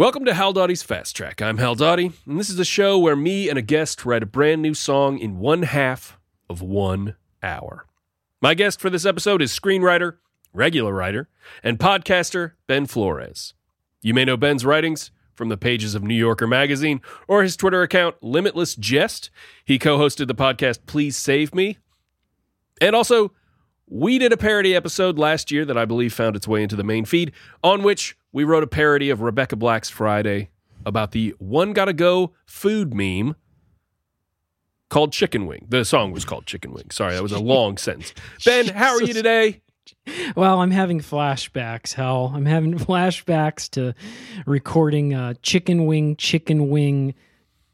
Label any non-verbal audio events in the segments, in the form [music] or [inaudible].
Welcome to Hal Dottie's Fast Track. I'm Hal Dottie, and this is a show where me and a guest write a brand new song in one half of one hour. My guest for this episode is screenwriter, regular writer, and podcaster Ben Flores. You may know Ben's writings from the pages of New Yorker magazine or his Twitter account, Limitless Jest. He co hosted the podcast Please Save Me. And also, we did a parody episode last year that I believe found its way into the main feed, on which we wrote a parody of Rebecca Black's Friday about the one gotta go food meme called Chicken Wing. The song was called Chicken Wing. Sorry, that was a [laughs] long sentence. Ben, how are you today? Well, I'm having flashbacks, Hal. I'm having [laughs] flashbacks to recording uh, Chicken Wing, Chicken Wing,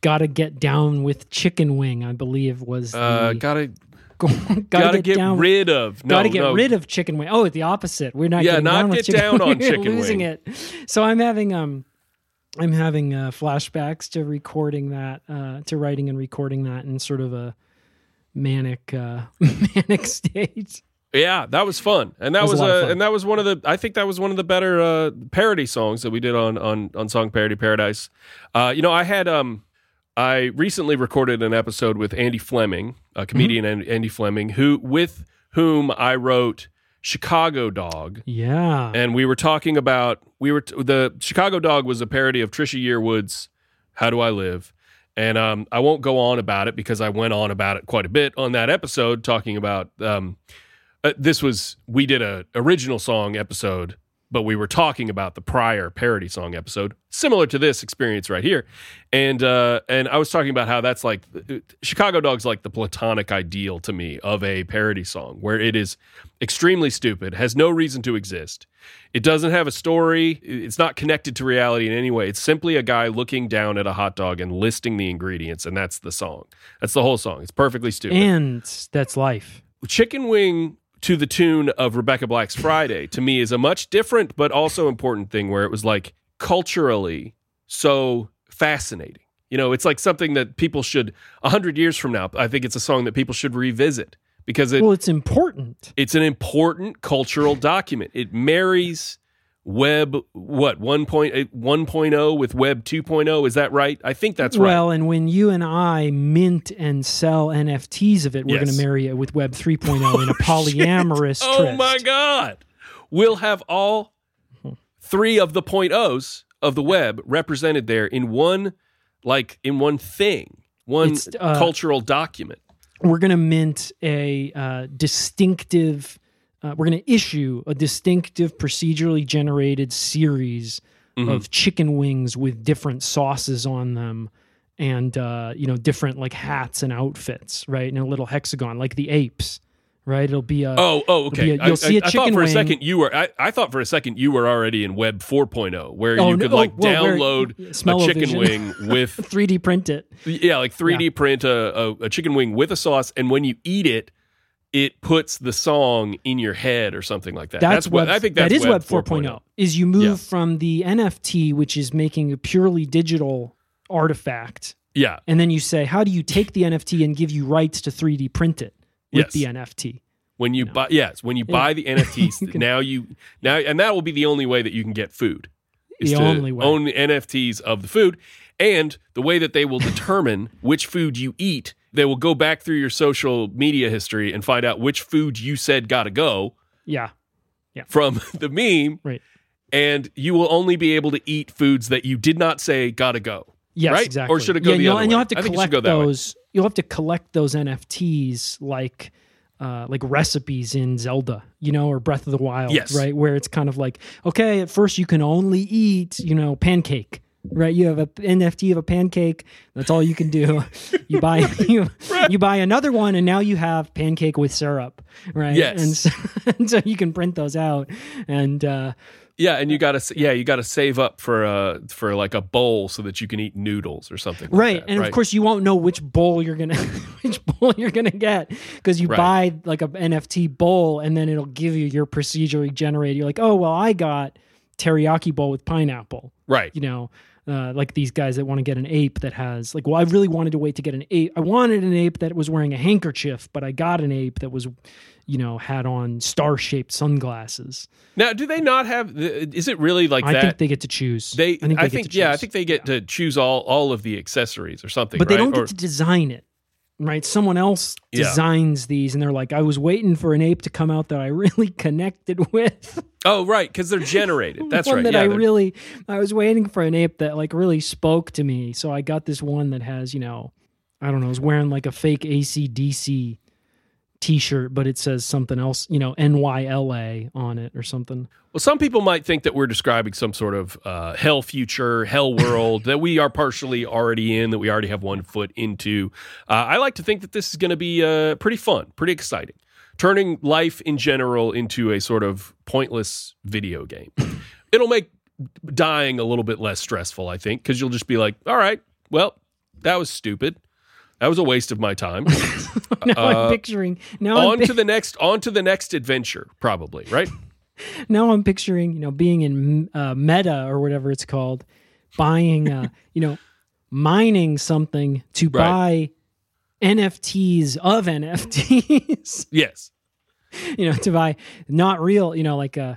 Gotta Get Down with Chicken Wing, I believe was the. Uh, gotta [laughs] gotta, gotta get, down, rid of. No, gotta get no. rid of chicken wing. Oh, the opposite. We're not Yeah, getting not get chicken down on wing. [laughs] We're chicken losing wing. it. So I'm having um, I'm having uh, flashbacks to recording that, uh, to writing and recording that in sort of a manic, uh, [laughs] manic state. Yeah, that was fun, and that It was was, a and that was one of the. I think that was one of the better uh, parody songs that we did on on on Song Parody Paradise. Uh, you know, I had um, I recently recorded an episode with Andy Fleming, a comedian Mm-hmm. and Andy Fleming, who with whom I wrote Chicago Dog, Yeah. and we were talking about we were t- the Chicago Dog was a parody of Trisha Yearwood's How Do I Live. And um, I won't go on about it because I went on about it quite a bit on that episode, talking about um, uh, this was we did a original song episode, but we were talking about the prior parody song episode, similar to this experience right here, and uh, and I was talking about how that's like Chicago Dog's like the platonic ideal to me of a parody song, where it is extremely stupid, has no reason to exist. It doesn't have a story. It's not connected to reality in any way. It's simply a guy looking down at a hot dog and listing the ingredients, and that's the song. That's the whole song. It's perfectly stupid and that's life. chicken wing to the tune of Rebecca Black's Friday to me is a much different but also important thing where it was like culturally so fascinating. You know, it's like something that people should a hundred years from now. I think it's a song that people should revisit because it, Well, it's important. it's an important cultural document. It marries web what 1.0 1.0 with web 2.0 is that right? I think that's right. Well, and when you and I mint and sell NFTs of it, we're Yes. going to marry it with Web 3.0 oh, in a [laughs] polyamorous Oh tryst. my god. We'll have all three of the point O's of the web represented there in one like in one thing, one uh, cultural document. We're going to mint a uh, distinctive. Uh, we're going to issue a distinctive procedurally generated series Mhm. of chicken wings with different sauces on them, and uh, you know different like hats and outfits, right? In a little hexagon, like the apes, right? It'll be a Oh, oh, okay. a- I- you'll see I- a I thought chicken for a wing. second you were. I, I thought for a second you were already in Web 4.0, where Oh, you no- could oh, like well, download a chicken wing with [laughs] 3D print it. yeah, like 3D print a, a, a chicken wing with a sauce, and when you eat it, it puts the song in your head or something like that. That's, what web, I think. That's that is Web Web 4.0. Is you move Yeah. from the NFT, which is making a purely digital artifact, Yeah, and then you say, how do you take the NFT and give you rights to 3D print it with Yes. the NFT? when you buy yes, when you buy the [laughs] NFTs, You now you now and that will be the only way that you can get food. Is The to only way. own the NFTs of the food, and the way that they will determine [laughs] which food you eat. They will go back through your social media history and find out which food you said gotta go Yeah, Yeah. from [laughs] the meme, right. and you will only be able to eat foods that you did not say gotta go. Yes, Right? exactly. Or should it go yeah, the other And you'll way? have to I think it should collect that way. those. You'll have to collect those NFTs like. Uh, like recipes in Zelda, you know, or Breath of the Wild, Yes. right? Where it's kind of like, okay, at first you can only eat, you know, pancake, right? You have a NFT of a pancake. That's all you can do. [laughs] you buy [laughs] you, you buy another one, and now you have pancake with syrup, right? Yes. and so, [laughs] and so you can print those out, and uh, Yeah, and you gotta yeah you gotta save up for uh for like a bowl so that you can eat noodles or something. like right that, and right? of course you won't know which bowl you're gonna which bowl you're gonna get because you Right. buy like a nft bowl and then it'll give you your procedurally generated you're like oh well i got teriyaki bowl with pineapple right. you know uh, like these guys that want to get an ape that has like well i really wanted to wait to get an ape i wanted an ape that was wearing a handkerchief but i got an ape that was you know had on star shaped sunglasses Now, do they not have? Is it really like i that? think they get to choose they, i think, they get to yeah, I think they get to choose all all of the accessories or something. but they don't get Or- to design it right someone else Yeah. designs these and they're like i was waiting for an ape to come out that i [laughs] really connected with oh, right, because they're generated. [laughs] That's right. that yeah, I they're- really I was waiting for an ape that like really spoke to me. So I got this one that has, you know, I don't know, is wearing like a fake ACDC t-shirt, but it says something else, you know, NYLA on it or something. Well, some people might think that we're describing some sort of uh, hell future, hell world that we are partially already in, that we already have one foot into. Uh, I like to think that this is going to be uh, pretty fun, pretty exciting, turning life in general into a sort of pointless video game. It'll make dying a little bit less stressful, I think, because you'll just be like, all right, well, that was stupid. That was a waste of my time. [laughs] now Uh, I'm picturing now I'm, on to the next, on to the next adventure, probably, right? [laughs] now I'm picturing, you know, being in uh, Meta or whatever it's called, buying uh, [laughs] you know, mining something to buy NFTs of NFTs. Yes. you know, to buy not real, you know, like uh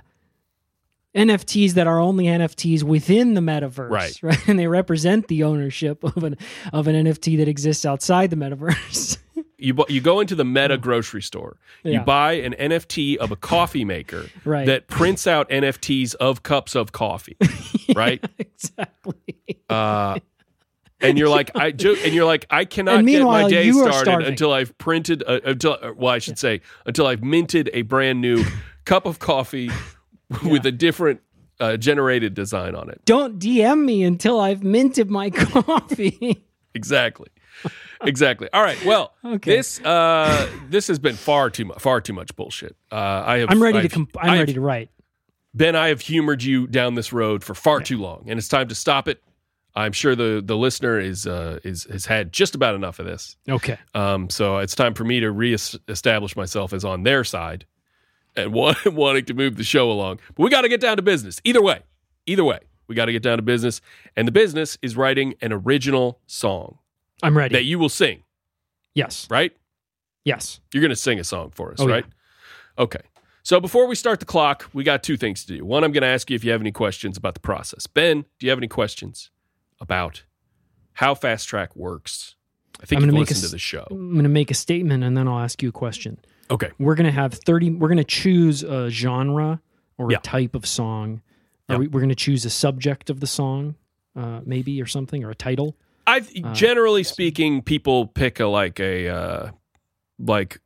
NFTs that are only NFTs within the metaverse, Right. [laughs] right? And they represent the ownership of an of an NFT that exists outside the metaverse. [laughs] You bu- you go into the Meta grocery store. You buy an NFT of a coffee maker Right. that prints out NFTs of cups of coffee, [laughs] right? exactly. Uh, and you're like, I and you're like, I cannot get my day started starving. until I've printed a, until well, I should say until I've minted a brand new cup of coffee [laughs] with a different uh, generated design on it. Don't DM me until I've minted my [laughs] coffee. Exactly. Exactly. All right. Well, Okay. this uh, this has been far too much, far too much bullshit. Uh, I have. I'm ready to I've- comp- I'm I've- ready to write. Ben, I have humored you down this road for far too long, and it's time to stop it. I'm sure the the listener is uh, is has had just about enough of this. Okay. Um, so it's time for me to reestablish myself as on their side and [laughs] want, wanting to move the show along. But we got to get down to business. Either way, either way, we got to get down to business. And the business is writing an original song I'm ready. that you will sing, yes. right? Yes. You're going to sing a song for us, Oh, yeah. right? Okay. So before we start the clock, we got two things to do. One, I'm going to ask you if you have any questions about the process. Ben, do you have any questions about how Fast Track works? I think I'm you've make a to the show. I'm going to make a statement and then I'll ask you a question. Okay. we're gonna have 30 we're gonna choose a genre or Yeah. a type of song Are Yeah. we, we're gonna choose a subject of the song uh, maybe or something or a title I Uh, generally speaking, people pick a like a uh, like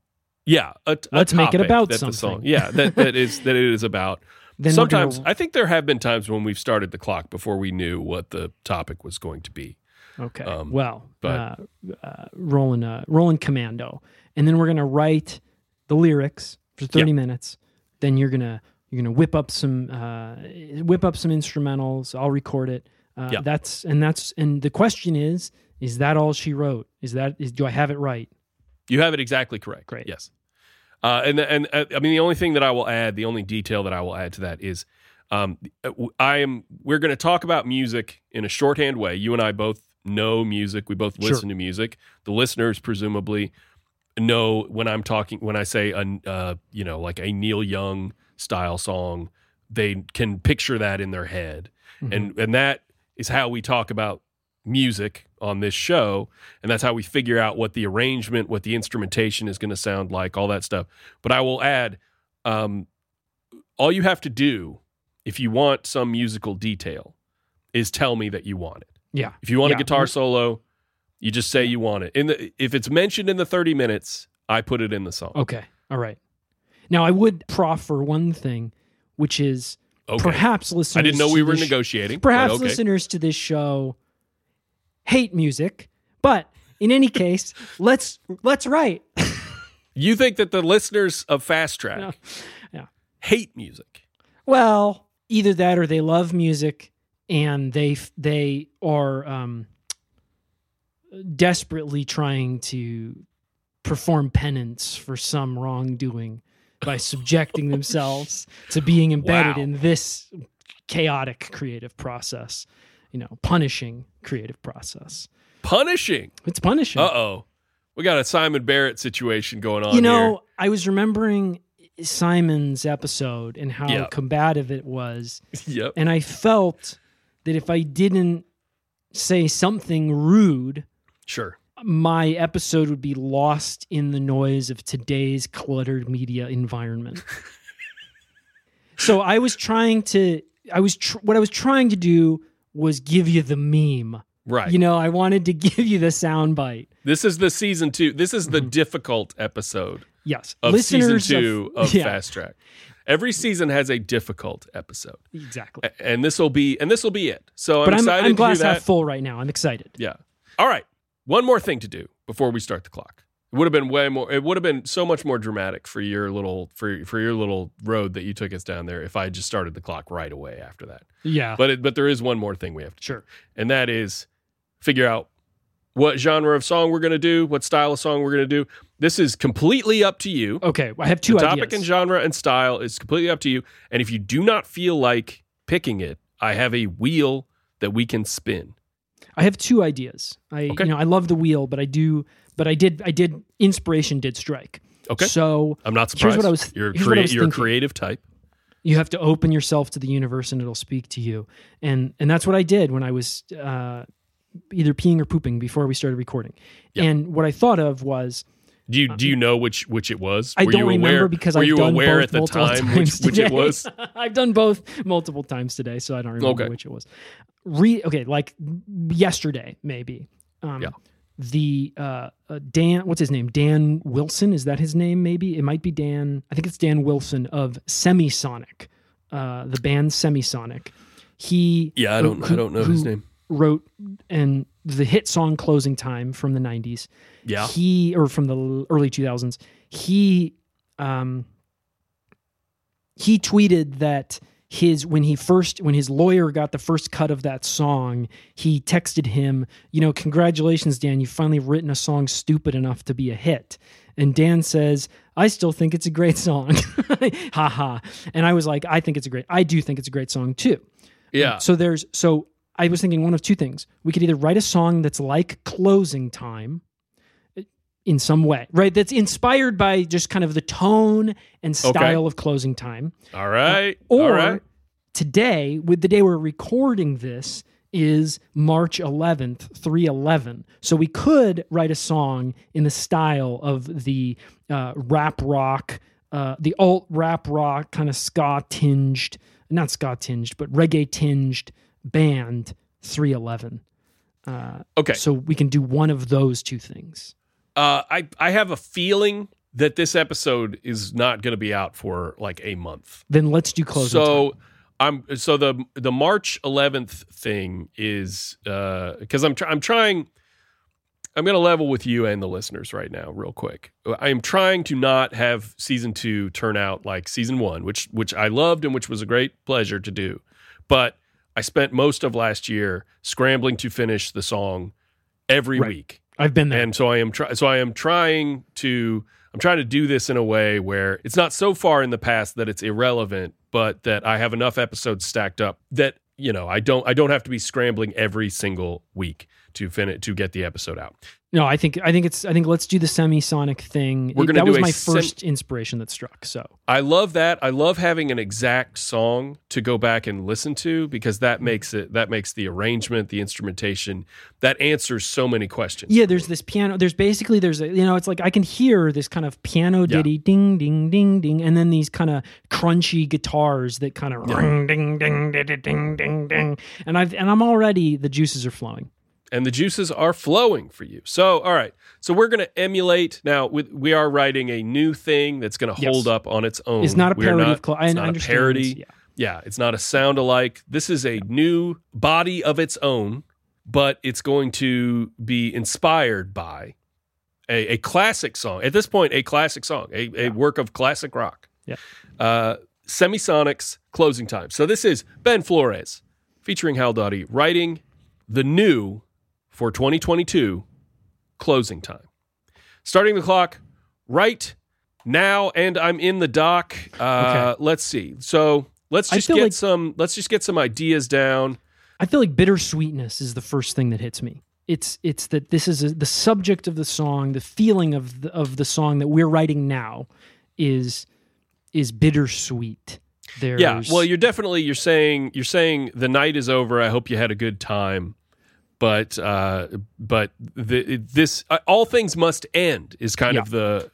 yeah. A, a Let's make it about that the song, something. yeah, that, that [laughs] is that it is about. then Sometimes gonna- I think there have been times when we've started the clock before we knew what the topic was going to be. okay um, well but- uh, uh, rolling uh, rolling commando and then we're gonna write the lyrics for 30 minutes then you're gonna you're gonna whip up some uh, whip up some instrumentals i'll record it uh, Yeah. that's and that's and the question is is that all she wrote is that is do i have it right You have it exactly correct. Great. Yes. Uh, and and uh, I mean the only thing that I will add, the only detail that I will add to that is, um, I am we're going to talk about music in a shorthand way. You and I both know music. We both Sure. listen to music. The listeners presumably know when I'm talking when I say a uh, you know like a Neil Young style song, they can picture that in their head, Mm-hmm. and and that is how we talk about music on this show. And that's how we figure out what the arrangement what the instrumentation is going to sound like all that stuff. But i will add um, all you have to do if you want some musical detail is tell me that you want it. Yeah. If you want Yeah. a guitar solo you just say you want it in the if it's mentioned in the 30 minutes i put it in the song Okay. All right. Now I would proffer one thing, which is okay perhaps listeners. i didn't know we were negotiating but Perhaps okay. listeners to this show hate music, but in any case, [laughs] let's let's write. you think that the listeners of fast track No. Yeah. hate music Well, either that or they love music and they they are um, desperately trying to perform penance for some wrongdoing by subjecting themselves [laughs] to being embedded Wow. in this chaotic creative process. you know, punishing creative process. Punishing. It's punishing. Uh oh. We got a Simon Barrett situation going on you know, here. I was remembering Simon's episode and how Yeah. combative it was, [laughs] Yep. and I felt that if I didn't say something rude, Sure. my episode would be lost in the noise of today's cluttered media environment. [laughs] so I was trying to, I was tr- what I was trying to do was give you the meme. Right. You know, I wanted to [laughs] give you the sound bite. this is the season two. This is Mm-hmm. the difficult episode Yes, of season two of, [laughs] yeah, Fast Track. Every season has a difficult episode, exactly. And this will be and this will be it. So I'm but I'm, excited I'm to glass half full right now. I'm excited. Yeah. All right. One more thing to do before we start the clock. It would have been way more. It would have been so much more dramatic for your little for for your little road that you took us down there if I just started the clock right away after that. Yeah, But it, but there is one more thing we have to sure. and that is figure out what genre of song we're going to do, what style of song we're going to do. This is completely up to you. Okay, I have two the topic ideas. and genre and style is completely up to you. And if you do not feel like picking it, I have a wheel that we can spin. I have two ideas. I Okay. you know I love the wheel, but I do but I did I did inspiration did strike. Okay. So I'm not Here's surprised. what I was- you're a here's what I was you're a creative type. you have to open yourself to the universe and it'll speak to you. And and that's what I did when I was uh, either peeing or pooping before we started recording. Yeah. And what I thought of was Do you do you know which which it was? I were don't you remember because were I've you done aware both at the time which, which it was? [laughs] I've done both multiple times today, so I don't remember Okay. which it was. Re okay, like yesterday maybe. Um, Yeah. The uh, uh, Dan, what's his name? Dan Wilson. Is that his name? Maybe it might be Dan. I think it's Dan Wilson of Semisonic, uh, the band Semisonic. He Yeah, I don't I don't know his who name. Wrote and the hit song "Closing Time" from the '90s Yeah. he or from the early 2000s he um he tweeted that his when he first when his lawyer got the first cut of that song he texted him you know congratulations dan. You've finally written a song stupid enough to be a hit. And dan says i still think it's a great song. [laughs] Ha ha. And i was like i think it's a great i do think it's a great song too. Yeah. so there's so I was thinking one of two things. We could either write a song that's like closing time uh, in some way, right? That's inspired by just kind of the tone and style of closing time. All right. Or All right. today, with the day we're recording this, is March 11th, 311. So we could write a song in the style of the uh, rap rock, uh, the alt rap rock, kind of ska tinged, not ska tinged, but reggae tinged band 311. Uh, Okay. So we can do one of those two things. Uh, I I have a feeling that this episode is not going to be out for like a month. Then let's do closing time. so I'm so the the March 11th thing is because I'm try, I'm trying. I'm going to level with you and the listeners right now, real quick. I am trying to not have season two turn out like season one, which which I loved and which was a great pleasure to do. But I spent most of last year scrambling to finish the song every Right. week I've been there. and so I am try- so I am trying to I'm trying to do this in a way where it's not so far in the past that it's irrelevant, but that I have enough episodes stacked up that you know I don't I don't have to be scrambling every single week to finish to get the episode out. No, I think I think it's I think let's do the semisonic thing. We're gonna that do was my sem- first inspiration that struck. So I love that. I love having an exact song to go back and listen to because that Mm-hmm. makes it that makes the arrangement, the instrumentation, that answers so many questions. yeah, there's this piano. There's basically there's a you know it's like I can hear this kind of piano ditty ding ding ding ding, and then these kind of crunchy guitars that kind of ring ding ding ding ding ding ding, and I've and I'm already the juices are flowing. And the juices are flowing for you. So, all right. So we're going to emulate now. We, we are writing a new thing that's going to Yes. hold up on its own. It's not a parody not- of I It's not understand, a parody. yeah. Yeah, it's not a sound alike. This is a new body of its own, but it's going to be inspired by a, a classic song. At this point, a classic song, a, a work of classic rock. Yeah. Uh, Semisonics closing time. So this is Ben Flores featuring Hal Dottie writing the new for 2022 closing time. Starting the clock right now, and I'm in the doc. Uh, Let's see. So let's just get like- some. Let's just get some ideas down. I feel like bittersweetness is the first thing that hits me. It's it's that this is a, the subject of the song, the feeling of the, of the song that we're writing now is is bittersweet. There's, Yeah, well, you're definitely you're saying you're saying the night is over. I hope you had a good time, but uh, but the, this uh, all things must end is kind of the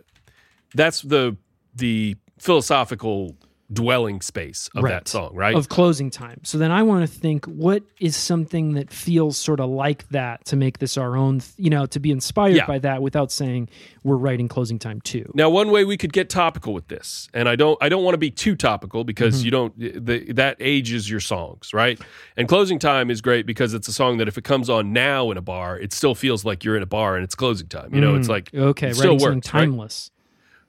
that's the the philosophical dwelling space of Right. that song, right? of closing time. So then I want to think what is something that feels sort of like that to make this our own, th- you know, to be inspired Yeah. by that without saying we're writing closing time too. Now, one way we could get topical with this, and I don't, I don't want to be too topical because Mm-hmm. you don't, the, that ages your songs, right? And closing time is great because it's a song that if it comes on now in a bar, it still feels like you're in a bar and it's closing time. You know, it's like Mm. Okay, it still works, right?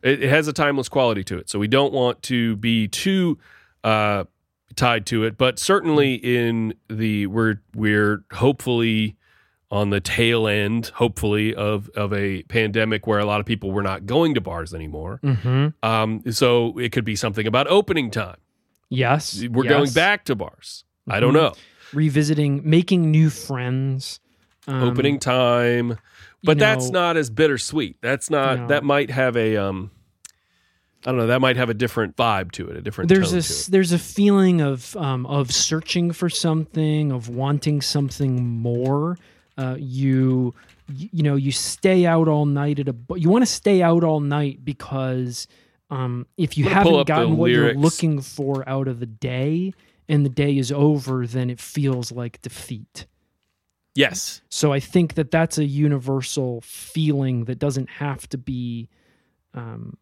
It, it has a timeless quality to it, so we don't want to be too uh, tied to it. But certainly in the we're we're hopefully on the tail end, hopefully of of a pandemic where a lot of people were not going to bars anymore. Mm-hmm. Um, so it could be something about opening time. Yes, We're yes. going back to bars. I don't know. revisiting, making new friends. Um, opening time. But that's not as bittersweet. That's not No. that might have a um I don't know, that might have a different vibe to it, a different There's a to it. there's a feeling of um, of searching for something, of wanting something more. Uh, you you know you stay out all night at a you want to stay out all night because um, if you I'm gonna pull haven't gotten what you're looking for out of the day and the day is over, then it feels like defeat. Yes. So I think that that's a universal feeling that doesn't have to be um,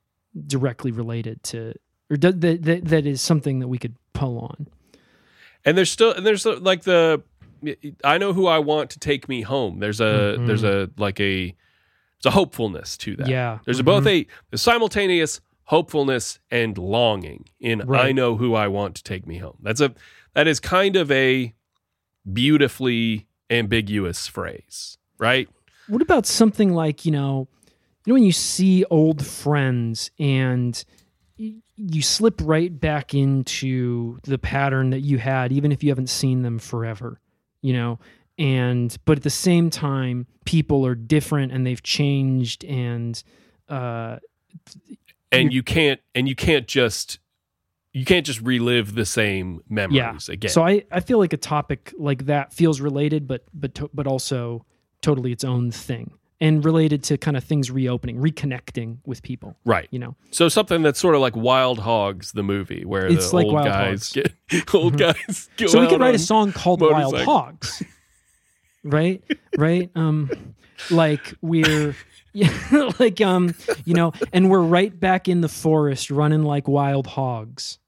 directly related to, or do, that, that that is something that we could pull on. And there's still and there's like the I know who I want to take me home. There's a Mhm. there's a like a there's a hopefulness to that. Yeah, There's a Mhm. both a, a simultaneous hopefulness and longing in I know who I want to take me home. That's a that is kind of a beautifully ambiguous phrase, right? What about something like you know, you know when you see old friends and you slip right back into the pattern that you had, even if you haven't seen them forever, you know. And but at the same time, people are different and they've changed, and uh, And you can't and you can't just you can't just relive the same memories again. So I, I feel like a topic like that feels related, but but to, but also totally its own thing and related to kind of things reopening, reconnecting with people. right. You know, So something that's sort of like Wild Hogs, the movie, where It's the like old Wild guys Hogs. get [laughs] old guys. Go so we could write a song called Wild. Hogs, right? Right? Um, like we're. [laughs] Yeah, [laughs] like um, you know, and we're right back in the forest, running like wild hogs.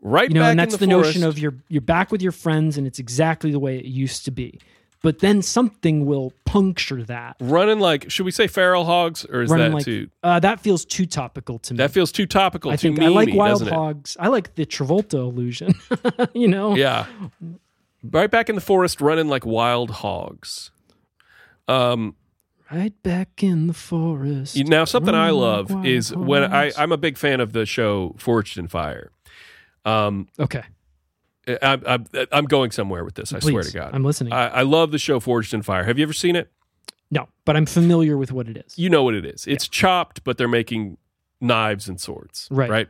right You know, and that's the, the, notion of you're you're back with your friends, and it's exactly the way it used to be. But then something will puncture that. running like. Should we say feral hogs, or is running that like too? uh, that feels too topical to me. That feels too topical. I think I like wild doesn't it? hogs. I like the Travolta illusion. [laughs] you know, Yeah. Right back in the forest, running like wild hogs. Um, right back in the forest. now something I love wild is when I hogs. I'm a big fan of the show Forged in Fire. Um, okay, I, I, I'm going somewhere with this. I please, swear to God. I'm listening. I, I love the show Forged in Fire. Have you ever seen it? no, but I'm familiar with what it is. You know what it is. It's chopped, but they're making knives and swords. Right. Right.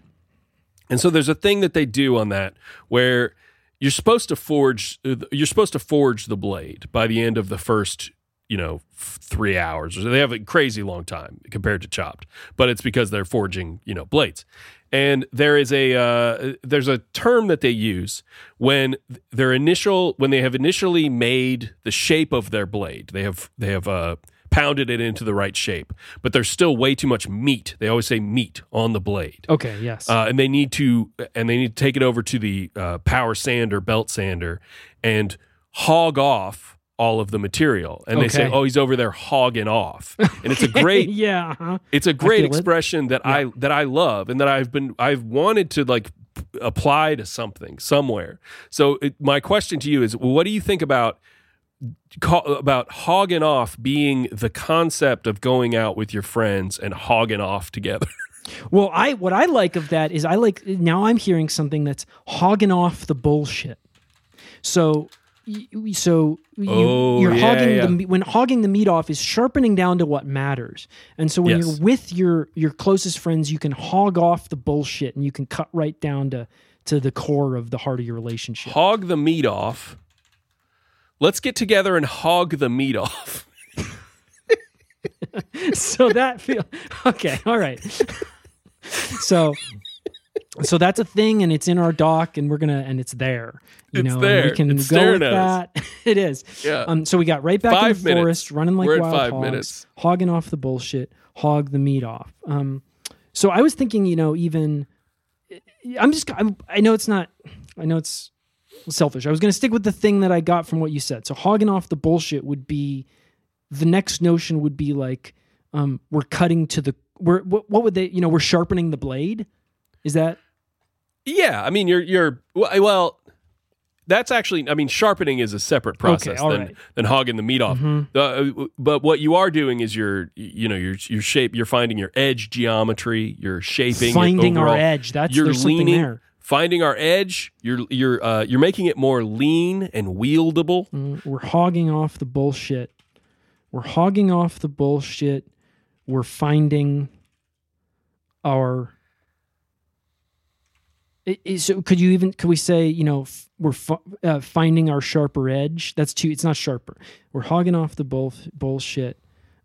And so there's a thing that they do on that where you're supposed to forge you're supposed to forge the blade by the end of the first you know three hours. Or they have a crazy long time compared to chopped but it's because they're forging you know blades. And there is a uh, there's a term that they use when their initial when they have initially made the shape of their blade. They have they have uh, pounded it into the right shape but there's still way too much meat. They always say meat on the blade. Okay, yes. uh, and they need to and they need to take it over to the uh, power sander belt sander and hog off all of the material and they say oh he's over there hogging off [laughs] and it's a great [laughs] yeah. uh-huh. it's a great feel it. expression that i that i love and that i've been i've wanted to like p- apply to something somewhere so it, my question to you is what do you think about about hogging off being the concept of going out with your friends and hogging off together [laughs] Well, I what I like of that is I like now I'm hearing something that's hogging off the bullshit. So, so you, Oh, you're yeah, hogging yeah. the when hogging the meat off is sharpening down to what matters. And so when Yes. you're with your your closest friends, you can hog off the bullshit and you can cut right down to to the core of the heart of your relationship. Hog the meat off. Let's get together and hog the meat off. [laughs] [laughs] so that feel okay all right so so that's a thing and it's in our doc and we're gonna and it's there you It's know there. we can It's go with that [laughs] it is Yeah. um so we got right back Five in the minutes. forest running like We're wild five hogs minutes. hogging off the bullshit hog the meat off um so i was thinking you know even i'm just I'm, i know it's not i know it's selfish i was gonna stick with the thing that i got from what you said so hogging off the bullshit would be the next notion would be like um, we're cutting to the we're what, what would they you know we're sharpening the blade is that Yeah, I mean you're you're well. That's actually, I mean, sharpening is a separate process all than right. than hogging the meat off. Uh, but what you are doing is you're, you know, you're you're shape, you're finding your edge geometry, you're shaping, finding our edge that's you're leaning, there finding our edge. You're you're uh, you're making it more lean and wieldable. Mm, we're hogging off the bullshit we're hogging off the bullshit we're finding our so could you even could we say you know f- we're fi- uh, finding our sharper edge that's too it's not sharper we're hogging off the bull bullshit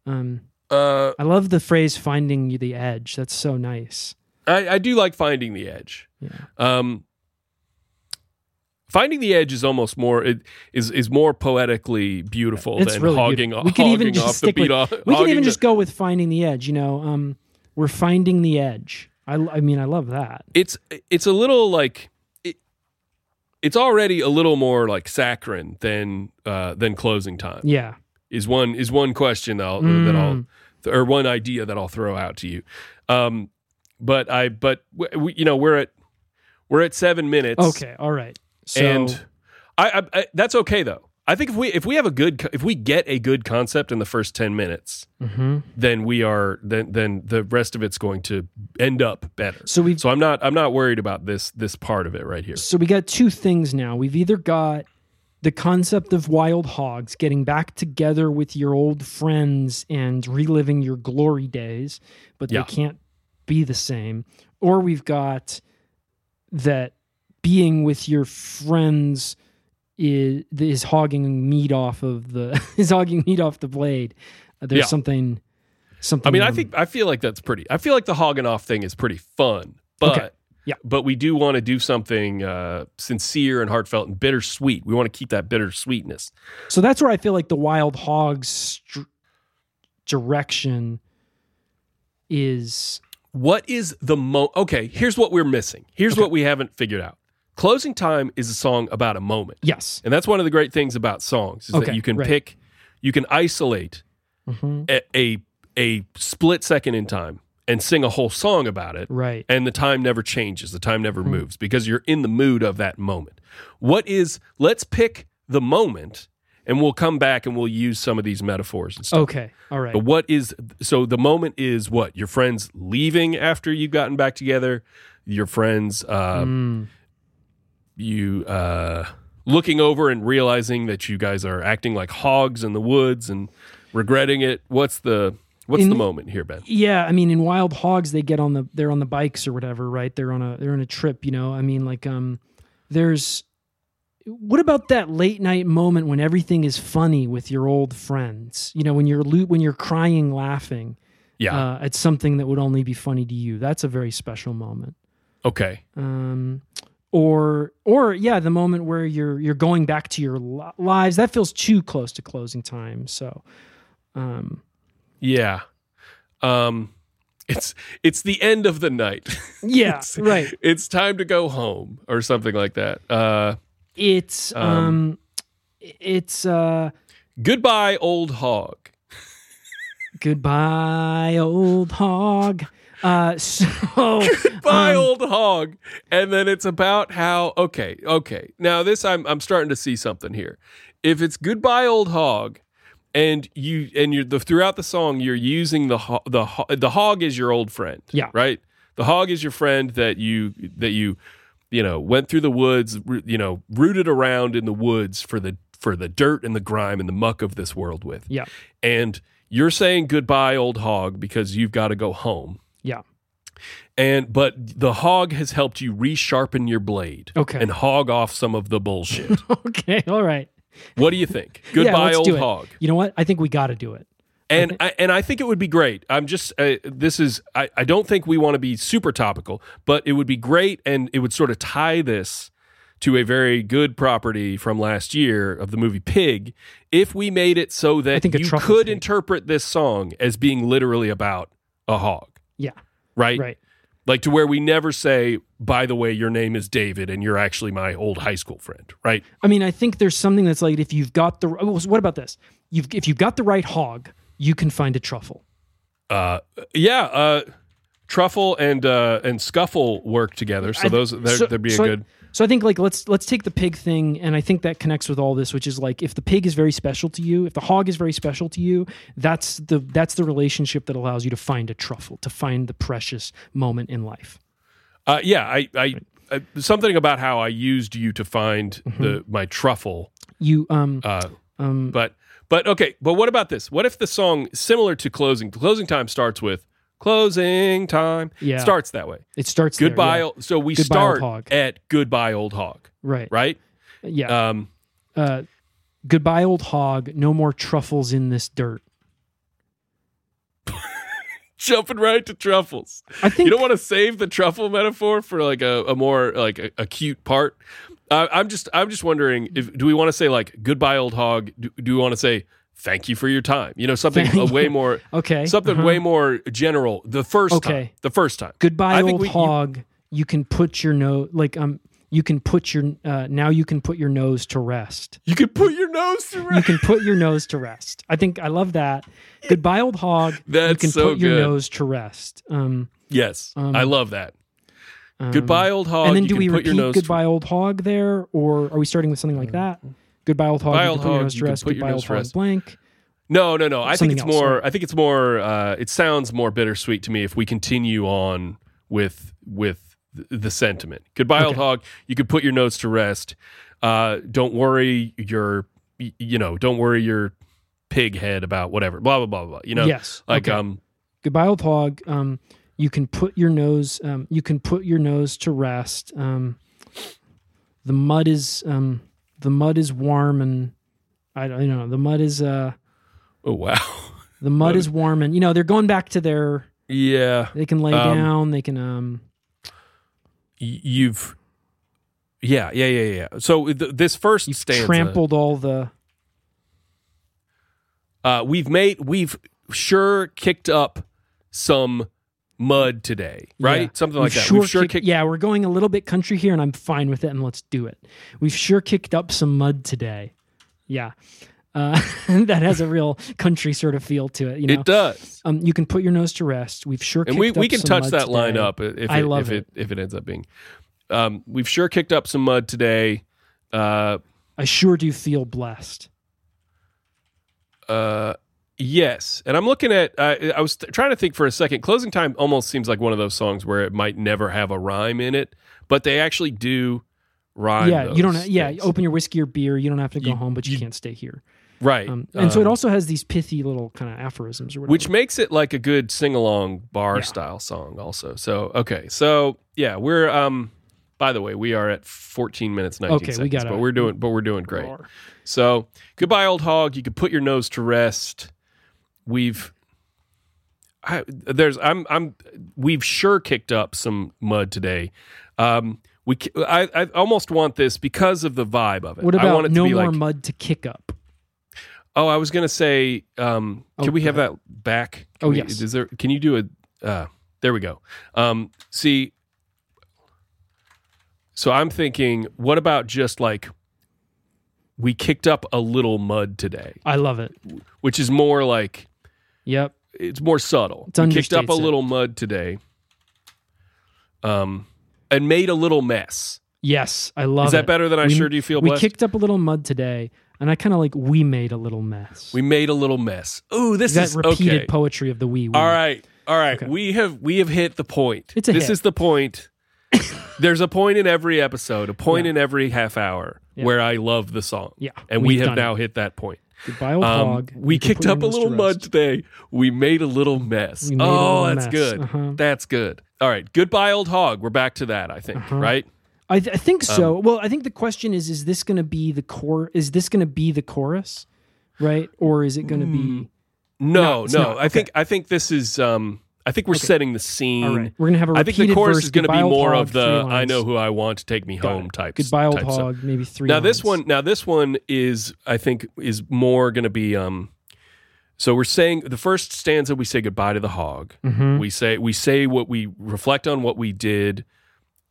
um Uh, i love the phrase finding the edge that's so nice I, I do like finding the edge. yeah Um, finding the edge is almost more it is is more poetically beautiful It's than really hogging, beautiful. We could even just off the stick beat with, off. We can even the- just go with finding the edge. You know, um, we're finding the edge. I, I mean, I love that. it's it's a little like it, it's already a little more like saccharine than uh, than closing time. Yeah, Is one is one question that I'll, that Mm. I'll or one idea that I'll throw out to you. Um, but I but we, you know we're at we're at seven minutes. Okay. All right. So and I, I, I that's okay though. I think if we if we have a good if we get a good concept in the first ten minutes, Mhm. then we are then then the rest of it's going to end up better. so we've So I'm not I'm not worried about this this part of it right here. so we got two things now. We've either got the concept of wild hogs getting back together with your old friends and reliving your glory days, but Yeah. they can't be the same, or we've got that being with your friends is is hogging meat off of the [laughs] is hogging meat off the blade. Uh, there's Yeah. something something. I mean, I think I feel like that's pretty. I feel like the hogging off thing is pretty fun, but Okay. Yeah. but we do want to do something uh, sincere and heartfelt and bittersweet. We want to keep that bittersweetness. So that's where I feel like the wild hogs str- direction is What is the mo? Okay, here's what we're missing. Here's Okay. what we haven't figured out. Closing time is a song about a moment. yes. And that's one of the great things about songs is Okay, that you can right. pick, you can isolate Mhm. a, a a split second in time and sing a whole song about it, Right. and the time never changes, the time never moves because you're in the mood of that moment. What is? Let's pick the moment, and we'll come back and we'll use some of these metaphors and stuff. Okay. All right. But what is so the moment is what your friends leaving after you've gotten back together, your friends uh, Mm. You uh, looking over and realizing that you guys are acting like hogs in the woods and regretting it. What's the what's In- the moment here, Ben? Yeah, I mean, in Wild Hogs, they get on the they're on the bikes or whatever, right? They're on a they're on a trip, you know. I mean, like, um, there's what about that late night moment when everything is funny with your old friends? You know, when you're when you're crying, laughing Yeah. uh, at something that would only be funny to you. That's a very special moment. okay. um, or or yeah, the moment where you're you're going back to your li- lives. That feels too close to closing time. So, um, Yeah. Um, it's it's the end of the night. yeah, [laughs] It's- right. It's time to go home or something like that. Uh, It's um, Um, it's uh, goodbye, old hog. goodbye, old hog. Uh, [laughs] so [laughs] goodbye, um, old hog. And then it's about how okay, okay. Now this I'm I'm starting to see something here. If it's goodbye, old hog, and you and you're the throughout the song you're using the ho- the ho- the hog is your old friend. Yeah. Right. The hog is your friend that you that you you know, went through the woods, you know, rooted around in the woods for the for the dirt and the grime and the muck of this world with. Yeah. And you're saying goodbye, old hog, because you've got to go home. Yeah. And but the hog has helped you resharpen your blade. Okay. And hog off some of the bullshit. [laughs] Okay. All right. what do you think? [laughs] Goodbye, let's old hog. You know what? I think we got to do it. And I, and I think it would be great. I'm just uh, this is I, I don't think we want to be super topical, but it would be great, and it would sort of tie this to a very good property from last year of the movie Pig. If we made it so that you could pig. interpret this song as being literally about a hog, Yeah. right? Right. Like to where we never say, "By the way, your name is David, and you're actually my old high school friend," right? I mean, I think there's something that's like if you've got the oh, what about this? You've if you've got the right hog, you can find a truffle. Uh, yeah. Uh, Truffle and uh, and Scuffle work together, so those there, so- there'd be a so I- good. So I think like let's let's take the pig thing, and I think that connects with all this, which is like if the pig is very special to you, if the hog is very special to you, that's the that's the relationship that allows you to find a truffle, to find the precious moment in life. Uh, yeah, I, I, I something about how I used you to find the my truffle. You um Uh, um but but okay, but what about this? What if the song similar to closing? Closing time starts with closing time. Yeah. starts that way. it starts there, Goodbye. yeah. ol- So we Goodbye, old start hog. at goodbye, old hog. right Right. yeah Um, uh goodbye old hog no more truffles in this dirt [laughs] jumping right to truffles. I think You don't want to save the truffle metaphor for like a, a more like a, acute part. Uh, I'm just I'm just wondering if do we want to say like goodbye old hog? Do, do we want to say thank you for your time? You know something a way more [laughs] okay something uh-huh. way more general. The first time, Okay. the first time. goodbye I old we- hog you, can put your nose like um you can put your uh now you can put your nose to rest You could put your nose to rest. you can put your nose to rest i think i love that goodbye old hog [laughs] That's you can so put your nose to rest um, Yes, Um, I love that. um, Goodbye old hog. and then you do can we put your repeat nose to- goodbye old hog there or are we starting with something like that goodbye old hog Goodbye, you old can put your hog, nose you to rest put goodbye old hog blank No, no, no. I think it's else, more. right? I think it's more. Uh, it sounds more bittersweet to me if we continue on with with the sentiment. Goodbye, old hog. You could put your nose to rest. Uh, don't worry your. You know, don't worry your pig head about whatever. Blah blah blah blah. You know, yes like okay. um. goodbye old hog um you can put your nose um you can put your nose to rest um the mud is um the mud is warm and i don't you know the mud is uh Oh wow. [laughs] the mud is warm and you know they're going back to their yeah, they can lay Um, down they can um you've. Yeah, yeah, yeah, yeah. So th- this 1st you've stanza, trampled all the uh, we've made, we've sure kicked up some mud today, right? Yeah. Something like We've that. we've sure kicked- kicked. yeah we're going a little bit country here and i'm fine with it and let's do it we've sure kicked up some mud today yeah uh, [laughs] that has a real country sort of feel to it you know It does. Um, you can put your nose to rest. We've sure and kicked we, we up can some touch mud that line up if I it, love if it. it. if it ends up being. Um, we've sure kicked up some mud today. Uh, I sure do feel blessed. uh, yes, and I'm looking at. Uh, I was th- trying to think for a second. Closing time almost seems like one of those songs where it might never have a rhyme in it, but they actually do rhyme. yeah, you don't. those Yeah, open your whiskey or beer. You don't have to go You- home, but you, you- can't stay here. right. Um, and so it Um, also has these pithy little kind of aphorisms or whatever. which makes it like a good sing along bar Yeah. style song also so okay so yeah we're um by the way we are at 14 minutes 19 Okay, we seconds gotta- but we're doing but we're doing great so goodbye old hog you can put your nose to rest we've I, there's i'm i'm we've sure kicked up some mud today um we I, I almost want this because of the vibe of it What i want about it to no be more like mud to kick up? Oh, I was gonna say, um, can Oh, we have that back? Can Oh, we- yes. Is there? Can you do a? Uh, there we go. Um, see, so I'm thinking, what about just like we kicked up a little mud today, I love it. which is more like Yep. it's more subtle. It we kicked up a it. little mud today, um, and made a little mess. Yes, I love is that it. better than I We- sure do You feel We blessed? kicked up a little mud today, and I kind of like we made a little mess. we made a little mess. Ooh, this that is repeated okay. poetry of the we. we. All right. All right. Okay. We have we have hit the point. It's a this hit. is the point [coughs] There's a point in every episode, a point Yeah. in every half hour Yeah. where I love the song. Yeah, And we we've have done now hit that point. Goodbye, old Um, hog. we kicked up a little mud today. We made a little mess. Oh, little that's mess. good. Uh-huh. That's good. All right. Goodbye, old hog. We're back to that, I think, Uh-huh. right? I, th- I think Um, so. well, I think the question is: Is this going to be the core? Is this going to be the chorus, right? Or is it going to be? No, No, no. not. I think I think this is um I think we're setting the scene. All right, we're going to have a I think the chorus is going to be more Hog, of the "I know who I want to take me Got home" it. type. Goodbye, old type hog. stuff. Maybe three. Now this one, now this one is I think is more going to be um. So we're saying the first stanza we say goodbye to the hog. Mhm. We say we say what we reflect on what we did.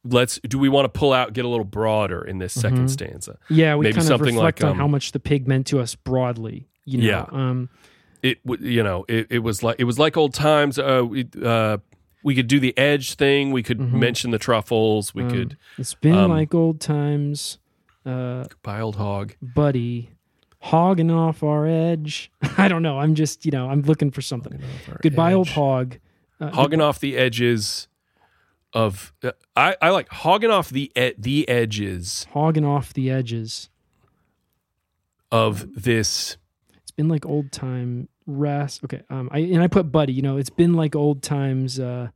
Let's do we want to pull out get a little broader in this 2nd Mhm. stanza? Yeah, we maybe kind of something reflect like, on um, how much the pig meant to us broadly. You know, Yeah. um, it you know it, it was like it was like old times uh, we, uh we could do the edge thing we could Mhm. mention the truffles we um, could It's been um, like old times, uh, buy old hog buddy, hogging off our edge. [laughs] I don't know. I'm just, you know, I'm looking for something. Goodbye, old hog. Uh, hogging off the edges of uh, I, I like hogging off the e- the edges hogging off the edges. of this been like old time rest. Okay, um, I and I put buddy. You know, it's been like old times. Uh,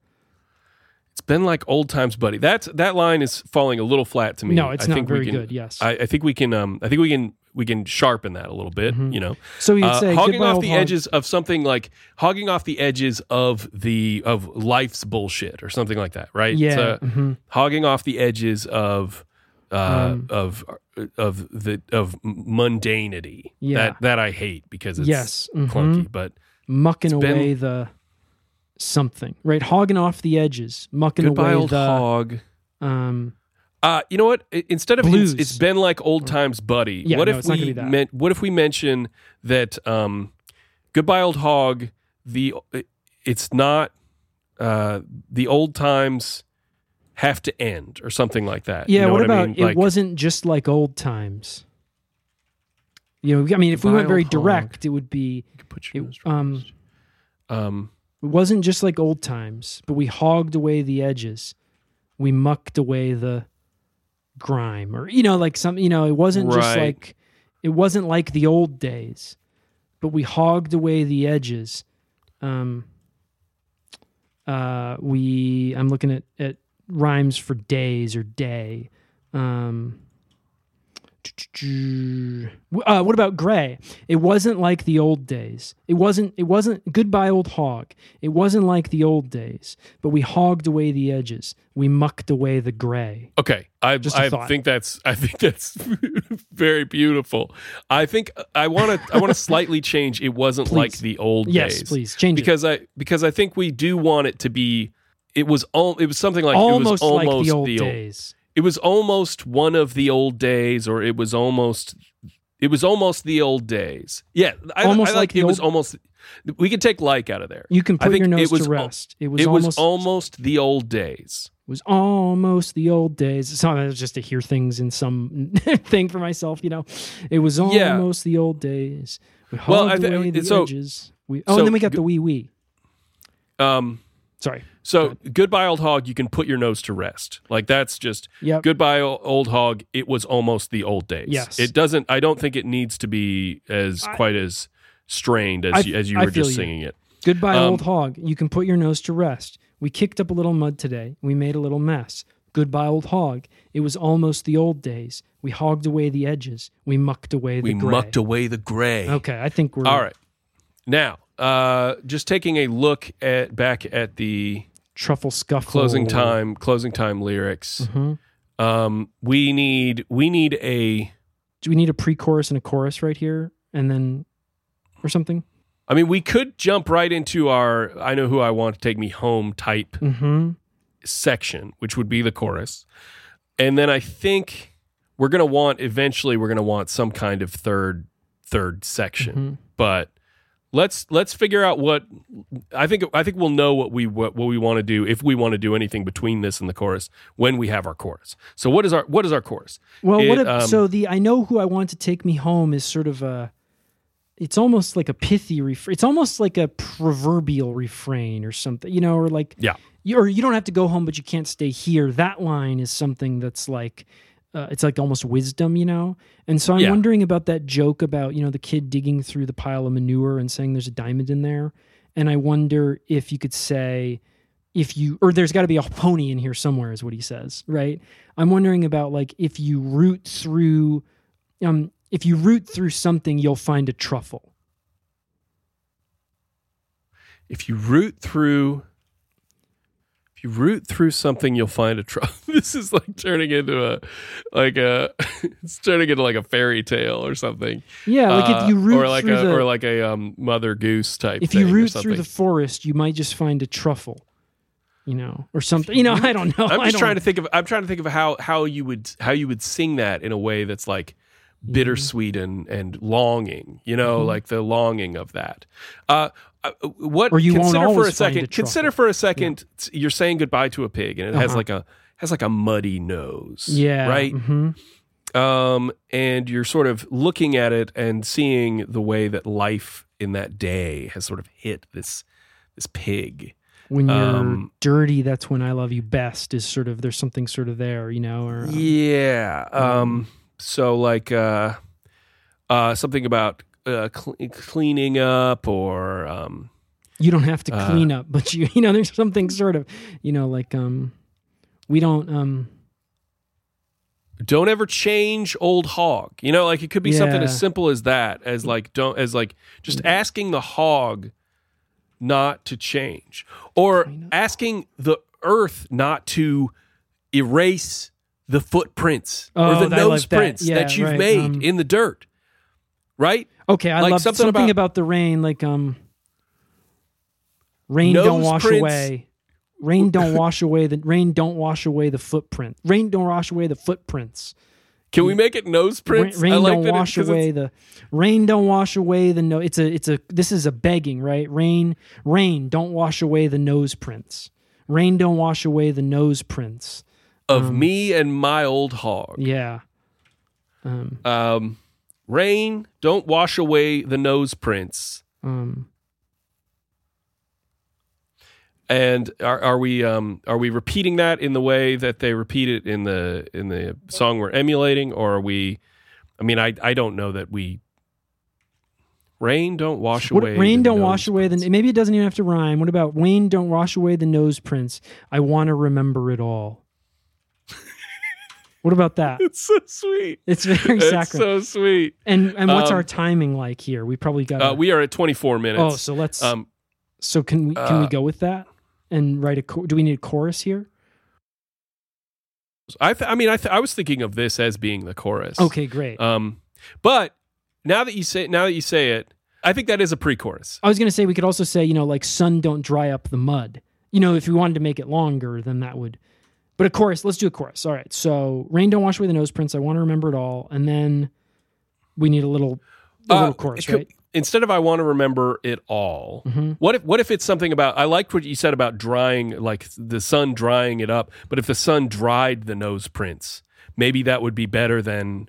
it's been like old times buddy that's that line is falling a little flat to me no, it's I not think very can- good. Yes. I, I think we can um I think we can we can sharpen that a little bit Mhm. you know so you'd Uh, say hogging off the hog. edges of something like hogging off the edges of the of life's bullshit or something like that, right? Yeah. So, mhm. hogging off the edges of uh, Um, of of the of mundanity. Yeah. That that I hate because it's Yes. mhm. clunky, but Mucking It's been- away the something. Right. Hogging off the edges. Mucking goodbye away old the hog. um. Uh, you know what? Instead of Blues. it's, it's been like old times, buddy. Yeah, what no, if we meant? What if we mention that? Um, goodbye, old hog. The it's not. Uh, the old times have to end, or something like that. Yeah. You know what what, about I mean? it? Like, wasn't just like old times. You know, I mean, if we went very hog. direct, it would be. you could put your It, um, um, It wasn't just like old times, but we hogged away the edges. We mucked away the grime or you know like some you know it wasn't just like it wasn't like the old days, but we hogged away the edges. Um uh we I'm looking at at rhymes for days or day. Um uh, what about gray? It wasn't like the old days. It wasn't. It wasn't. Goodbye, old hog. It wasn't like the old days. But we hogged away the edges. We mucked away the gray. okay, I I think that's I think that's [laughs] very beautiful. I think I want to I want to slightly change. It wasn't like the old Yes, days. please change it. because I because I think we do want it to be. It was all. It was something like Almost, it was almost like the old the old. days. It was almost one of the old days, or it was almost. It was almost the old days. Yeah, I, Almost I like the it was old- almost. We could take like out of there. You can I put think your nose it was to al- rest. It was it almost. was almost the old days. It was almost the old days. Sometimes just to hear things in some [laughs] thing for myself, you know. It was Yeah. almost the old days. We Well, I thi- away the so- edges. We, oh, so and then we got the wee wee. Um, Sorry. so goodbye, old hog. You can put your nose to rest. Like that's just Yep. goodbye, old hog. It was almost the old days. Yes. It doesn't. I don't think it needs to be as I- quite as strained as I- you, as you I were just you. singing it. Goodbye, Um, old hog. You can put your nose to rest. We kicked up a little mud today. We made a little mess. Goodbye, old hog. It was almost the old days. We hogged away the edges. We mucked away the gray. We gray. mucked away the gray. Okay, I think we're All right. Now, uh, just taking a look at back at the truffle scuffle. closing time, closing time lyrics. Mhm. Um, we need we need a. Do we need a pre-chorus and a chorus right here, and then or something? I mean, we could jump right into our "I know who I want to take me home" type Mm-hmm. section, which would be the chorus, and then I think we're gonna want eventually we're gonna want some kind of third third section, Mhm. but. Let's let's figure out what I think. I think we'll know what we what, what we want to do if we want to do anything between this and the chorus when we have our chorus. So what is our what is our chorus? Well, what It, if, um, so the I know who I want to take me home is sort of a it's almost like a pithy refrain. It's almost like a proverbial refrain or something, you know, or like Yeah. you, or you don't have to go home, but you can't stay here. That line is something that's like, uh, it's like almost wisdom, you know? And so I'm Yeah. wondering about that joke about, you know, the kid digging through the pile of manure and saying there's a diamond in there. And I wonder if you could say, if you, or there's got to be a pony in here somewhere, is what he says, right? I'm wondering about like if you root through, um, if you root through something, you'll find a truffle. If you root through if you root through something, you'll find a trouble. [laughs] this is like turning into a like a [laughs] it's turning into like a fairy tale or something. Yeah, like Uh, if you root or like through a the, or like a um, mother goose type. if you root through the forest, you might just find a truffle, you know, or something. You know, [laughs] I don't know. I'm just trying to think of I'm trying to think of how how you would how you would sing that in a way that's like bittersweet and and longing. You know, Mhm. like the longing of that. Uh, uh, what Or you consider for a second? consider for a second. You're saying goodbye to a pig, and it has Uh-huh. like a has like a muddy nose. Yeah. Right. mhm. um, and you're sort of looking at it and seeing the way that life in that day has sort of hit this this pig. When you're Um, dirty, that's when I love you best. Is sort of there's something sort of there, you know, or um, Yeah. Um, so like uh, uh, something about uh, cle cleaning up or um, you don't have to uh, clean up, but you [laughs] you know there's something sort of you know like um we don't um don't ever change old hog. You know, like it could be something as simple as that, as like don't as like just asking the hog not to change or asking the earth not to erase the footprints or Oh, the I nose like that. prints Yeah, that you've right. made Um, in the dirt. Right? okay I Like love something something, about- about, the rain like um rain don't wash prints. away rain don't [laughs] wash away the rain don't wash away the footprint rain don't wash away the footprints Can we make it nose prints? Rain, I rain like don't that it- wash away the rain. Don't wash away the no. It's a it's a this is a begging right. Rain rain don't wash away the nose prints. Rain don't wash away the nose prints. Of um, me and my old hog. Yeah. Um. Um, rain, don't wash away the nose prints. Um. And are, are we um, are we repeating that in the way that they repeat it in the in the song we're emulating, or are we? I mean, I I don't know that we. Rain, don't wash What, away. rain the don't nose wash away prints. the. Maybe it doesn't even have to rhyme. What about rain don't wash away the nose prints? I want to remember it all. What about that? [laughs] It's so sweet. It's very It's saccharine. so sweet. and and what's Um, our timing like here? We probably got. Uh, we are at 24 minutes. oh, so let's. um, So can we can we Uh, go with that and write a? cho- Do we need a chorus here? I th- I mean, I th- I was thinking of this as being the chorus. Okay, great. Um, but now that you say now that you say it, I think that is a pre-chorus. I was gonna say we could also say you know like sun don't dry up the mud. You know if we wanted to make it longer, then that would. But a chorus. Let's do a chorus. All right. So rain don't wash away the nose prints. I want to remember it all, and then we need a little a Uh, little chorus, could- right? Instead of I want to remember it all. Mhm. What if what if it's something about I liked what you said about drying like the sun drying it up, but if the sun dried the nose prints, maybe that would be better than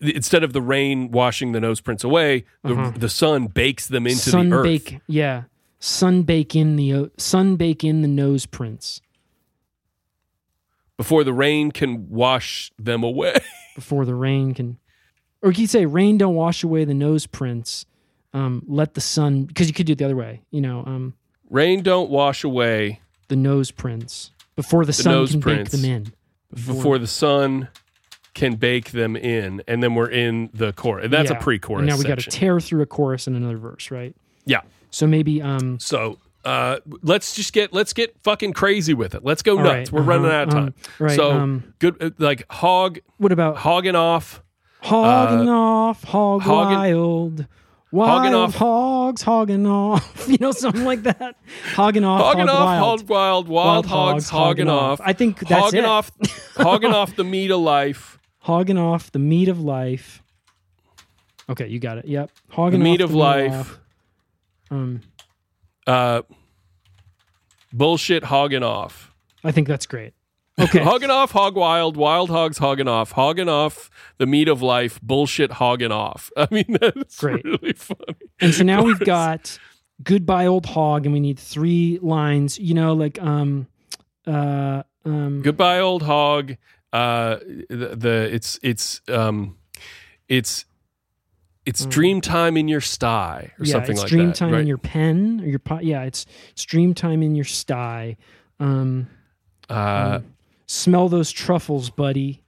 instead of the rain washing the nose prints away, the, Uh-huh. the sun bakes them into sun the earth. bake. Yeah. Sun bake in the sun bake in the nose prints before the rain can wash them away. [laughs] before the rain can. Or you could say rain don't wash away the nose prints. Um, let the sun because you could do it the other way. You know. Um, rain don't wash away the nose prints before the, sun can bake them in. before the sun can bake them in, and then we're in the chorus. And that's Yeah. a pre-chorus. And now we got to tear through a chorus and another verse, right? Yeah. So maybe um So uh, let's just get let's get fucking crazy with it. Let's go all nuts. right, We're uh-huh, running out of time. um, right. So um good, uh, like hog what about hogging off. hogging off, hog hogging- wild. Wild hogging off- hogs, hogging off, [laughs] you know, something like that. Hogging off, Hogging hog off, wild. hog wild, wild, hogs, hogging off. I think that's hogging it. off, [laughs] hogging off the meat of life. Hogging off the meat of life. Okay, you got it. Yep. The Hogging meat off of the life. off. Um, Uh, bullshit hogging off. I think that's great. Okay. [laughs] Hogging off, hog wild, wild hogs hogging off, hogging off the meat of life, bullshit hogging off. [laughs] I mean, that's Great. really funny. And so now we've [laughs] got goodbye old hog and we need three lines you know like um uh um Goodbye, old hog. Uh, the, the it's it's um, it's it's dream time in your sty or Mm. yeah something it's like dream that. time right? in your pen or your pot yeah it's it's dream time in your sty um uh, smell those truffles buddy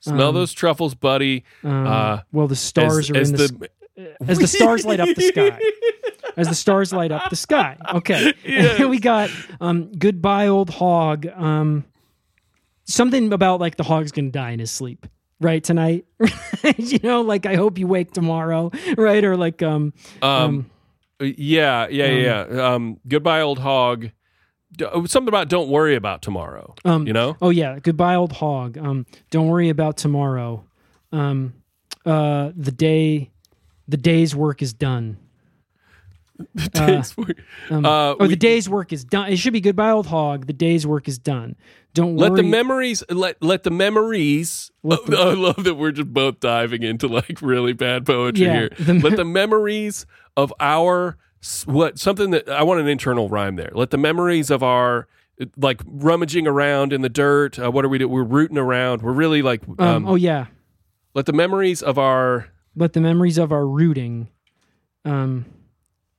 smell um, those truffles, buddy. um, Uh, well the stars as, are as in the, the as the stars light up the sky [laughs] as the stars light up the sky okay [laughs] Yes. we got um goodbye old hog um something about like the hog's gonna die in his sleep right tonight [laughs] you know like i hope you wake tomorrow right or like um um, yeah, yeah, yeah. yeah. Um, goodbye, old hog. D- oh, Something about don't worry about tomorrow. Um, you know, Oh yeah, goodbye, old hog. Um, don't worry about tomorrow. Um, uh, the day, the day's work is done. [laughs] Days were- Um, Uh, or we- the day's work is done. It should be goodbye, old hog. The day's work is done. Don't let worry. the memories let let the memories Let [laughs] the- I love that we're just both diving into like really bad poetry Yeah, here the- let the [laughs] memories of our what something that i want an internal rhyme there let the memories of our like rummaging around in the dirt uh, what are we doing we're rooting around we're really like um, um, oh yeah, let the memories of our let the memories of our rooting, um,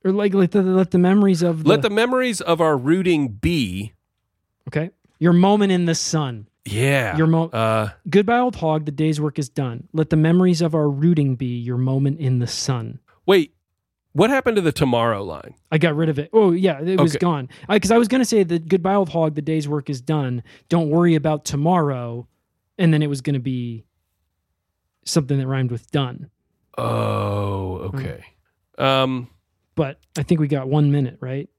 or like let the let the memories of the, let the memories of our rooting be okay your moment in the sun. yeah Your moment uh Goodbye, old hog. The day's work is done. Let the memories of our rooting be your moment in the sun. wait what happened to the tomorrow line I got rid of it. Oh yeah, it was Okay. gone. Because I, was gonna say that goodbye, old hog. The day's work is done. Don't worry about tomorrow, and then it was gonna be something that rhymed with done. oh okay um But I think we got one minute, right?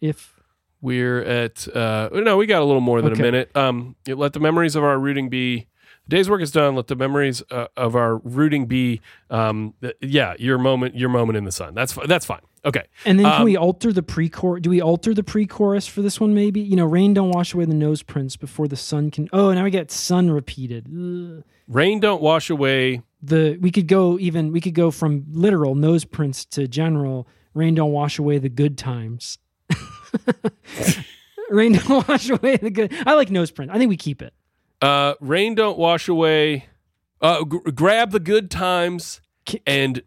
If We're at uh no, we got a little more than Okay. a minute. Um let the memories of our rooting be the day's work is done. Let the memories uh, of our rooting be um th- yeah, your moment your moment in the sun. That's fi- that's fine. Okay. and then can Um, we alter the pre-chorus? Do we alter the pre-chorus for this one? Maybe you know, rain don't wash away the nose prints before the sun can. Oh, now we get sun repeated. Ugh. Rain don't wash away. the we could go even we could go from literal nose prints to general rain don't wash away the good times. [laughs] Rain don't wash away the good i like nose print i think we keep it. Uh rain don't wash away uh g- grab the good times and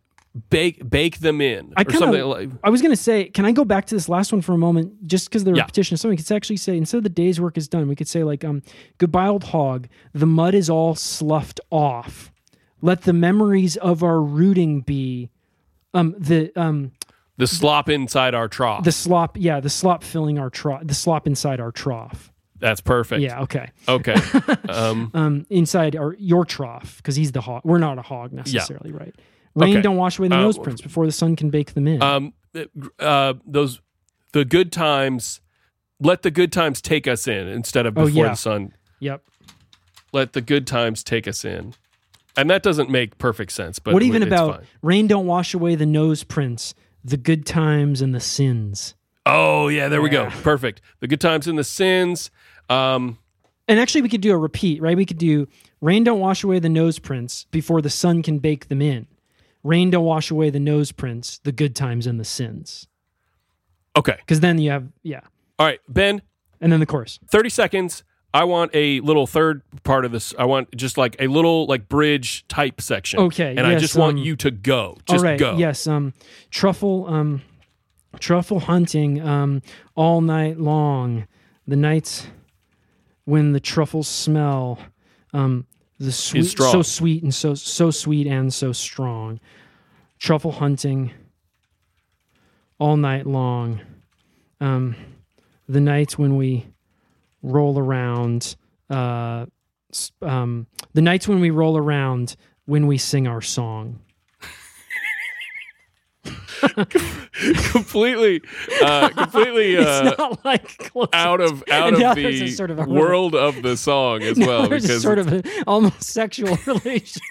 bake bake them in I or kinda- something like i was going to say can i go back to this last one for a moment? Just because the Yeah. repetition so we could actually say instead of the day's work is done we could say like um goodbye old hog. The mud is all sloughed off. Let the memories of our rooting be um the um the slop inside our trough. the slop yeah the slop filling our trough the slop inside our trough that's perfect. yeah okay Okay. [laughs] um um, inside our your trough because he's the hog. We're not a hog necessarily, right? Rain Okay. don't wash away the Uh, nose prints before the sun can bake them in. um uh those the good times let the good times take us in instead of Oh, before yeah. the sun yep. let the good times take us in and that doesn't make perfect sense but what even about fine. rain don't wash away the nose prints, the good times and the sins? oh yeah there we go perfect the good times and the sins um And actually, we could do a repeat, right? We could do rain don't wash away the nose prints before the sun can bake them in. Rain don't wash away the nose prints, the good times and the sins. okay Because then you have yeah, all right ben and then the chorus. 30 seconds i want a little third part of this i want just like a little like bridge type section Okay, and i yes, just want um, you to go just all right. go Yes. Um, truffle. Um, truffle hunting. Um, all night long. The nights when the truffles smell. Um, the sweet, so sweet and so so sweet and so strong. Truffle hunting. All night long. Um, the nights when we roll around. Uh, um, the nights when we roll around when we sing our song. [laughs] completely uh completely [laughs] uh like out of out of the sort of world of the song as [laughs] well because sort of an almost sexual relationship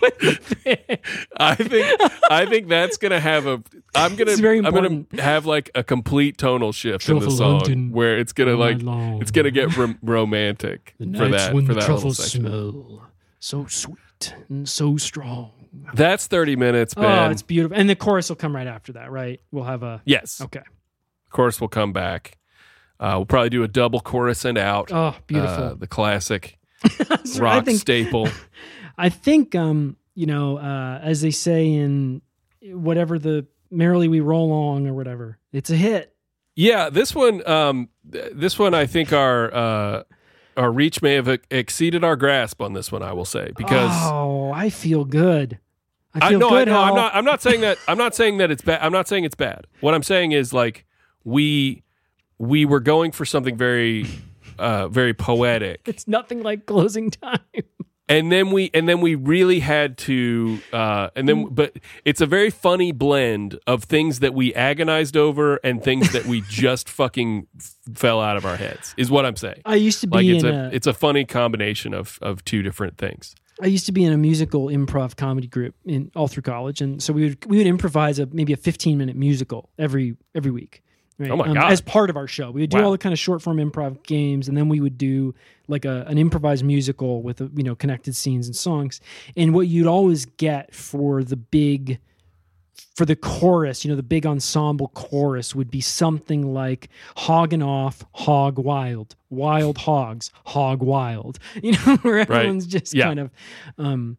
with the band. I think I think that's gonna have a. I'm gonna I'm gonna have like a complete tonal shift in the song hunting where it's gonna like it's gonna get rom- romantic The for that for the that little truffles section. smell so sweet light and so strong. That's 30 minutes, Oh, it's beautiful. And the chorus will come right after that, right? We'll have a yes. okay. Chorus we'll come back. Uh, we'll probably do a double chorus and out. Oh, beautiful. Uh, the classic [laughs] rock think [laughs] staple. I think um, you know, uh, as they say in whatever the merrily we roll along or whatever, it's a hit. Yeah, this one, um, this one, I think our uh, our reach may have exceeded our grasp on this one. I will say because oh, I feel good. I I feel no, I good. know. I'm not. I'm not saying that. I'm not saying that it's bad. I'm not saying it's bad. What I'm saying is like we we were going for something very uh very poetic [laughs] It's nothing like closing time. And then we and then we really had to uh and then but it's a very funny blend of things that we agonized over and things that we [laughs] just fucking f- fell out of our heads is what i'm saying I used to be like it's in a, a, it's a funny combination of of two different things I used to be in a musical improv comedy group in all through college, and so we would we would improvise a maybe a fifteen minute musical every every week. Right? Oh my God. As part of our show, we would do Wow. all the kind of short form improv games, and then we would do like a, an improvised musical with uh, you know connected scenes and songs. And what you'd always get for the big for the chorus, you know, the big ensemble chorus would be something like hogging off, hog wild, wild hogs, hog wild. [laughs] You know, where everyone's just Yeah. kind of um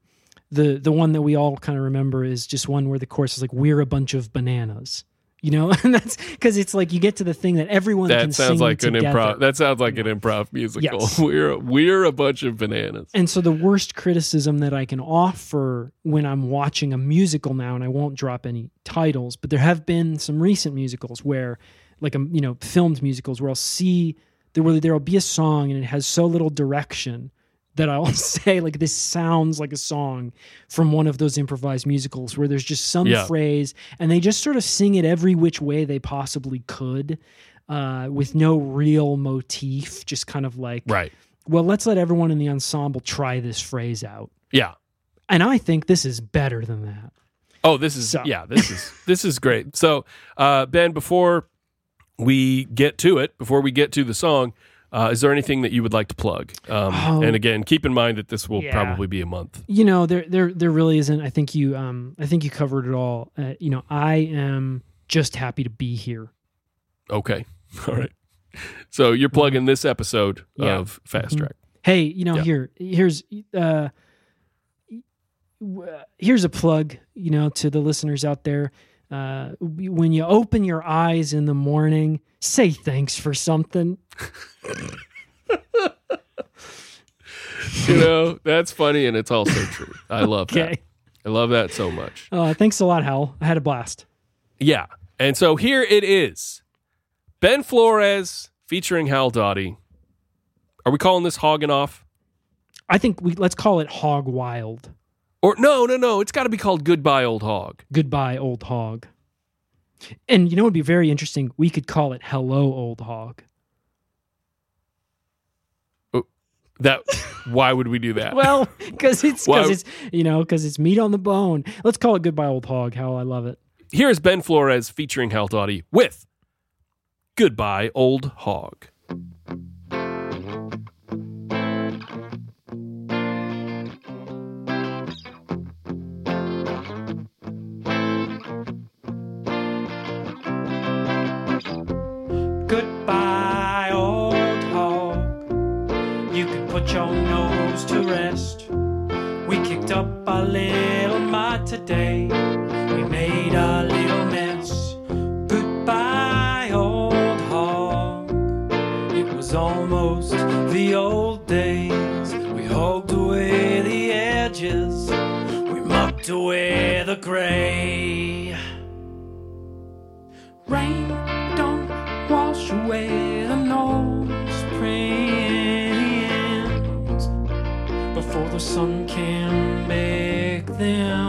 the the one that we all kind of remember is just one where the chorus is like we're a bunch of bananas. You know, [laughs] and that's because it's like you get to the thing that everyone can that sounds like an improv that sounds like an improv musical. Yes. [laughs] we're we're a bunch of bananas. And so the worst criticism that I can offer when I'm watching a musical now, and I won't drop any titles, but there have been some recent musicals where, like a you know, filmed musicals where I'll see there will there'll be a song and it has so little direction that I'll [laughs] say like this sounds like a song from one of those improvised musicals where there's just some Yeah. phrase and they just sort of sing it every which way they possibly could. Uh, with no real motif, just kind of like right well, let's let everyone in the ensemble try this phrase out. yeah And I think this is better than that. Oh, this is So- yeah, this is [laughs] this is great. So, uh, Ben, before we get to it, before we get to the song, uh, is there anything that you would like to plug? Um, Oh. and again, keep in mind that this will Yeah. probably be a month. You know, there there there really isn't. I think you um I think you covered it all. Uh, you know, I am just happy to be here. Okay, [laughs] all right. So you're plugging this episode Yeah. of Fast Mhm. Track. Hey, you know, Yeah. here here's uh here's a plug, you know, to the listeners out there. Uh, when you open your eyes in the morning, say thanks for something. [laughs] You know that's funny and it's also true. I love Okay. that. I love that so much. Uh, thanks a lot, Hal. I had a blast. Yeah, and so here it is, Ben Flores featuring Hal Dottie. Are we calling this hogging off? I think we let's call it Hog Wild. Or no, no, no. It's got to be called Goodbye Old Hog. Goodbye, old hog. And you know, it'd be very interesting. We could call it Hello, old hog. Oh, that why would we do that? [laughs] Well, because it's because it's you know because it's meat on the bone. Let's call it Goodbye, old hog. How I love it. Here's Ben Flores featuring Hal Dottie with Goodbye Old Hog. Little mud today. We made a little mess. Goodbye, old hog. It was almost the old days. We hugged away the edges. We mucked away the gray. Rain don't wash away the nose prints before the sun can bake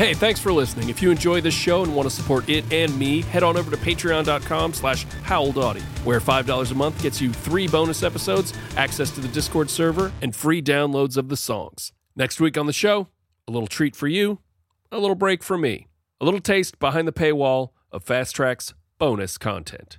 Hey, thanks for listening. If you enjoy this show and want to support it and me, head on over to patreon.com slash haldottie, where $5 a month gets you three bonus episodes, access to the Discord server, and free downloads of the songs. Next week on the show, a little treat for you, a little break for me, a little taste behind the paywall of Fast Track's bonus content.